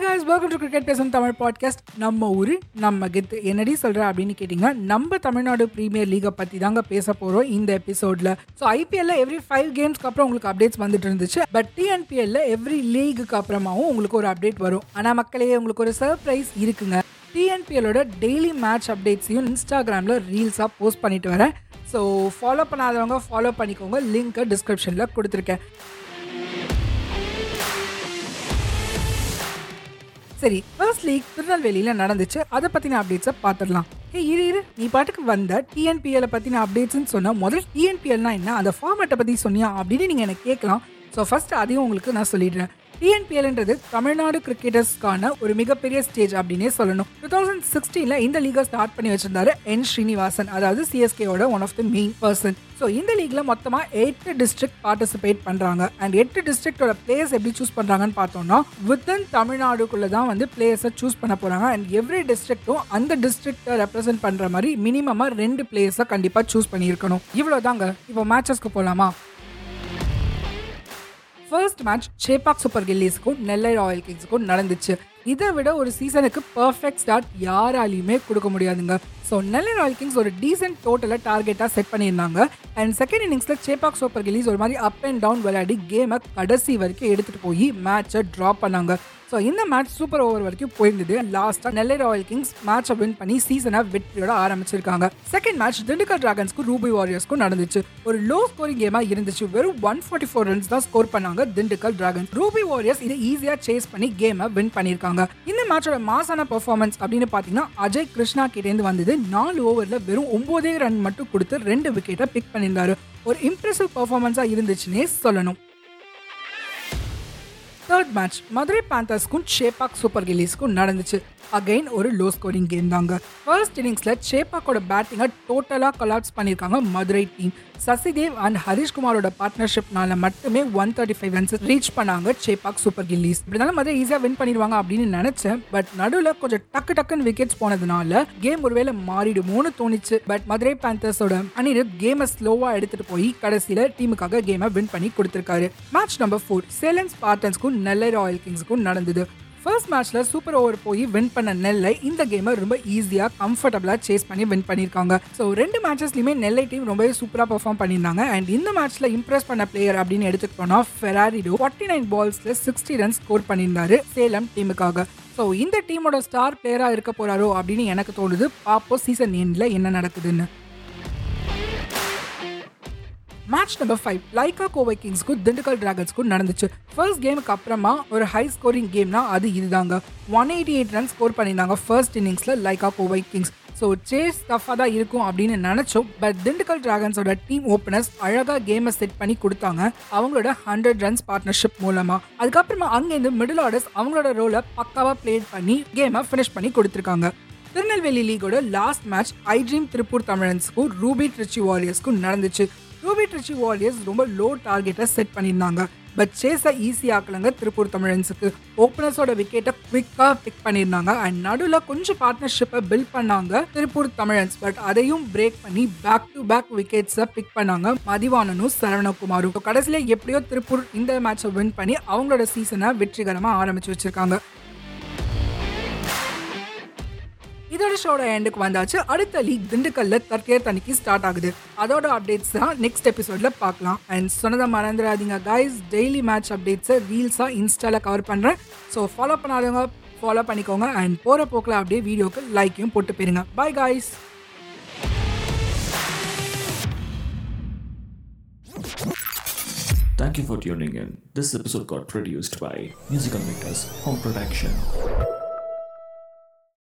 Hi guys welcome to cricket பேசும் Tamil podcast நம்ம ஊர் நம்ம கெத்து. என்னடி சொல்கிற அப்படின்னு கேட்டிங்கன்னா நம்ம தமிழ்நாடு ப்ரீமியர் லீகை பற்றி தாங்க பேச போகிறோம் இந்த எபிசோடில் ஸோ ஐபிஎல்ல எவ்ரி ஃபைவ் கேம்ஸ்க்கு அப்புறம் உங்களுக்கு அப்டேட்ஸ் வந்துட்டு இருந்துச்சு. பட் டிஎன்பிஎல்ல எவ்ரி லீகுக்கு அப்புறமாவும் உங்களுக்கு ஒரு அப்டேட் வரும். ஆனால் மக்களே உங்களுக்கு ஒரு சர்ப்ரைஸ் இருக்குங்க. டிஎன்பிஎல்லோட டெய்லி மேட்ச் அப்டேட்ஸையும் இன்ஸ்டாகிராமில் ரீல்ஸாக போஸ்ட் பண்ணிட்டு வரேன். ஸோ ஃபாலோ பண்ணாதவங்க ஃபாலோ பண்ணிக்கோங்க. லிங்க்கை டிஸ்கிரிப்ஷனில் கொடுத்துருக்கேன். சரி ஃபர்ஸ்ட் லீக் திருநெல்வேலியில் நடந்துச்சு. அதை பற்றின அப்டேட்ஸை பார்த்துடலாம் ஏ இரு இரு. நீ பாட்டுக்கு வந்த டிஎன்பிஎல் பற்றின அப்டேட்ஸ்னு சொன்ன முதல் டிஎன்பிஎல்னா என்ன? அந்த ஃபார்மேட்டை பற்றி சொன்னியா அப்படின்னு நீங்கள் எனக்கு கேட்கலாம். ஸோ ஃபஸ்ட்டு அதையும் உங்களுக்கு நான் சொல்லிடுறேன். டிஎன்பிஎல்ன்றது தமிழ்நாடு கிரிக்கெட்டர்ஸ்க்கான ஒரு மிகப்பெரிய ஸ்டேஜ் அப்படின்னே சொல்லணும். டூ தௌசண்ட் சிக்ஸ்டீனில் இந்த லீகை ஸ்டார்ட் பண்ணி வச்சிருந்தாரு என் ஸ்ரீனிவாசன் அதாவது சிஎஸ்கேவோட one of the main person so இந்த லீக்ல மொத்தமாக எட்டு டிஸ்ட்ரிக்ட் பார்ட்டிசிபேட் பண்ணுறாங்க அண்ட் எட்டு டிஸ்ட்ரிக்டோட பிளேயர்ஸ் எப்படி சூஸ் பண்ணுறாங்கன்னு பார்த்தோம்னா வித்தின் தமிழ்நாடுக்குள்ளே தான் வந்து பிளேயர்ஸை சூஸ் பண்ண போகிறாங்க அண்ட் எவ்ரி டிஸ்ட்ரிக்ட்டும் அந்த டிஸ்ட்ரிக்டை ரெப்ரசென்ட் பண்ணுற மாதிரி மினிமமாக ரெண்டு பிளேயர்ஸை கண்டிப்பாக சூஸ் பண்ணியிருக்கணும். இவ்வளோ தாங்க இப்போ மேட்சஸ்க்கு போகலாமா ஃபர்ஸ்ட் மேட்ச் சேப்பாக் சூப்பர் கில்லிஸ்க்கும் நெல்லை ராயல் கிங்ஸுக்கும் நடந்துச்சு. இதை விட ஒரு சீசனுக்கு பர்ஃபெக்ட் ஸ்டார்ட் யாராலையுமே கொடுக்க முடியாதுங்க. ஸோ நெல்லை ராயல் கிங்ஸ் ஒரு டீசென்ட் டோட்டலை டார்கெட்டாக செட் பண்ணியிருந்தாங்க. அண்ட் செகண்ட் இன்னிங்ஸில் சேப்பாக் சூப்பர் கில்லிஸ் ஒரு மாதிரி அப் அண்ட் டவுன் விளையாடி கேமை கடைசி வரைக்கும் எடுத்துகிட்டு போய் மேட்சை ட்ராப் பண்ணாங்க. ஸோ இந்த மேட்ச் சூப்பர் ஓவர் வரைக்கும் போயிருந்தது. லாஸ்ட்டாக நெல்லை ராயல் கிங்ஸ் மேட்சை வின் பண்ணி சீசனை வெற்றியோட ஆரம்பிச்சிருக்காங்க. செகண்ட் மேட்ச் திண்டுக்கல் டிராகன்ஸ்க்கு ரூபி வாரியர்ஸ்க்கும் நடந்துச்சு. ஒரு லோ ஸ்கோரிங் கேமாக இருந்துச்சு. வெறும் ஒன் ஃபார்ட்டி ஃபோர் ரன்ஸ் தான் ஸ்கோர் பண்ணாங்க திண்டுக்கல் டிராகன்ஸ் ரூபி வாரியர்ஸ் இதை ஈஸியாக சேஸ் பண்ணி கேமை வின் பண்ணியிருக்காங்க இந்த மேட்சோட மாசான பெர்ஃபார்மன்ஸ் அப்படின்னு பார்த்தீங்கன்னா அஜய் கிருஷ்ணா கிட்டேருந்து வந்தது. நாலு ஓவரில் வெறும் ஒம்போதே ரன் மட்டும் கொடுத்து ரெண்டு விக்கெட்டை பிக் பண்ணியிருந்தாரு ஒரு இம்ப்ரெசிவ் பர்ஃபார்மன்ஸாக இருந்துச்சுன்னே சொல்லணும். தேர்ட் மேட்ச் மதுரை பேந்தர்ஸ்க்கும் ஷேபாக் சூப்பர் கில்லிஸ்க்கும் நடந்துச்சு. அகைன் ஒரு லோ ஸ்கோரிங் கேம் தாங்க. ஃபர்ஸ்ட் இன்னிங்ஸில் சேப்பாக்கோட பேட்டிங்கை டோட்டலாக கொலாப்ஸ் பண்ணியிருக்காங்க மதுரை டீம் சசிதேவ் அண்ட் ஹரிஷ்குமாரோட பார்ட்னர்ஷிப்னால மட்டுமே one thirty five runs reach பண்ணாங்க சேப்பாக் சூப்பர் கில்லிஸ். இப்படினாலும் மதுரை ஈஸியாக வின் பண்ணிடுவாங்க அப்படின்னு நினச்சேன். பட் நடுவில் கொஞ்சம் டக்கு டக்குன்னு விக்கெட்ஸ் போனதுனால கேம் ஒருவேளை மாறிடுமோன்னு தோணுச்சு. பட் மதுரை பேந்தர்ஸோட அணிரு கேமை ஸ்லோவாக எடுத்துகிட்டு போய் கடைசியில் டீமுக்காக கேமை வின் பண்ணி கொடுத்துருக்காரு. மேட்ச் நம்பர் ஃபோர் சேலன்ஸ் பார்ட்டன்ஸ்க்கும் நெல்லை ராயல் கிங்ஸ்க்கும் நடந்தது. ஃபர்ஸ்ட் மேட்ச்ல சூப்பர் ஓவர் போய் வின் பண்ண நெல்லை இந்த கேமை ரொம்ப ஈஸியாக கம்ஃபர்டபுளாக சேஸ் பண்ணி வின் பண்ணியிருக்காங்க ஸோ ரெண்டு மேட்சஸ்லையுமே நெல்லை டீம் ரொம்பவே சூப்பராக பெர்ஃபார்ம் பண்ணியிருந்தாங்க அண்ட் இந்த மேட்ச்ல இம்ப்ரெஸ் பண்ண பிளேயர் அப்படின்னு எடுத்துக்கிட்டோம்னா ஃபெராரிடோ ஃபார்ட்டி நைன் பால்ஸ்ல சிக்ஸ்டி ரன் ஸ்கோர் பண்ணியிருந்தாரு சேலம் டீமுக்காக ஸோ இந்த டீமோட ஸ்டார் பிளேயராக இருக்க போறாரோ அப்படின்னு எனக்கு தோணுது. பாப்போ சீசன் எண்ணில் என்ன நடக்குதுன்னு. Match number five Lyca Kovai கிங்ஸ்க்கும் Dindigul டிராகன்ஸ்க்கும் நடந்துச்சு. ஃபர்ஸ்ட் கேமுக்கு அப்புறமா ஒரு ஹை ஸ்கோரிங் கேம்னா அது இதுதாங்க. One eighty eight run score பண்ணியிருந்தாங்க ஃபர்ஸ்ட் இன்னிங்ஸில் Lyca Kovai kings so chase டஃபாக தான் இருக்கும் அப்படின்னு நினச்சோம். பட் திண்டுக்கல் டிராகன்ஸோட டீம் ஓப்பனர்ஸ் அழகாக கேமை செட் பண்ணி கொடுத்தாங்க. அவங்களோட ஹண்ட்ரட் ரன்ஸ் பார்ட்னர்ஷிப் மூலமாக அதுக்கப்புறமா அங்கேருந்து மிடில் ஆர்டர்ஸ் அவங்களோட ரோலை பக்காவாக பிளே பண்ணி கேமை ஃபினிஷ் பண்ணி கொடுத்துருக்காங்க. Tirunelveli லீகோட last match I dream Tiruppur தமிழன்ஸ்க்கும் Ruby Trichy வாரியர்ஸ்க்கும் நடந்துச்சு. ரூபி ட்ரிச்சி வாரியர்ஸ் ரொம்ப லோ டார்கெட்டை செட் பண்ணியிருந்தாங்க. பட் சேஸை ஈஸியாக்கலங்க திருப்பூர் தமிழன்ஸுக்கு ஓப்பனர்ஸோட விக்கெட்டை குவிக்காக பிக் பண்ணியிருந்தாங்க. அண்ட் நடுவில் கொஞ்சம் பார்ட்னர்ஷிப்பை பில்ட் பண்ணாங்க திருப்பூர் தமிழன்ஸ் பட் அதையும் பிரேக் பண்ணி பேக் டு பேக் விக்கெட்ஸை பிக் பண்ணாங்க மதிவானனும் சரவணகுமாரும். கடைசியில் எப்படியோ திருப்பூர் இந்த மேட்சை வின் பண்ணி அவங்களோட சீசனை வெற்றிகரமாக ஆரம்பிச்சு வச்சிருக்காங்க. இதோட ஷோட எண்டுக்கு வந்தாச்சு. அடுத்த லீக் திண்டுக்கல்ல தற்கேர் தனிக்கு ஸ்டார்ட் ஆகுது. அதோட அப்டேட்ஸ் தான் நெக்ஸ்ட் எபிசோட்ல பார்க்கலாம். அண்ட் சொன்னதை மறந்துடாதீங்க கைஸ் டெய்லி மேட்ச் அப்டேட்ஸை ரீல்ஸாக இன்ஸ்டால கவர் பண்ணுறேன் ஸோ ஃபாலோ பண்ணாதவங்க ஃபாலோ பண்ணிக்கோங்க. அண்ட் போகிற போக்கில் அப்படியே வீடியோக்கு லைக்கையும் போட்டு போயிருங்க. Bye guys Thank you for tuning in. This episode got produced by Musical Makers Home Production.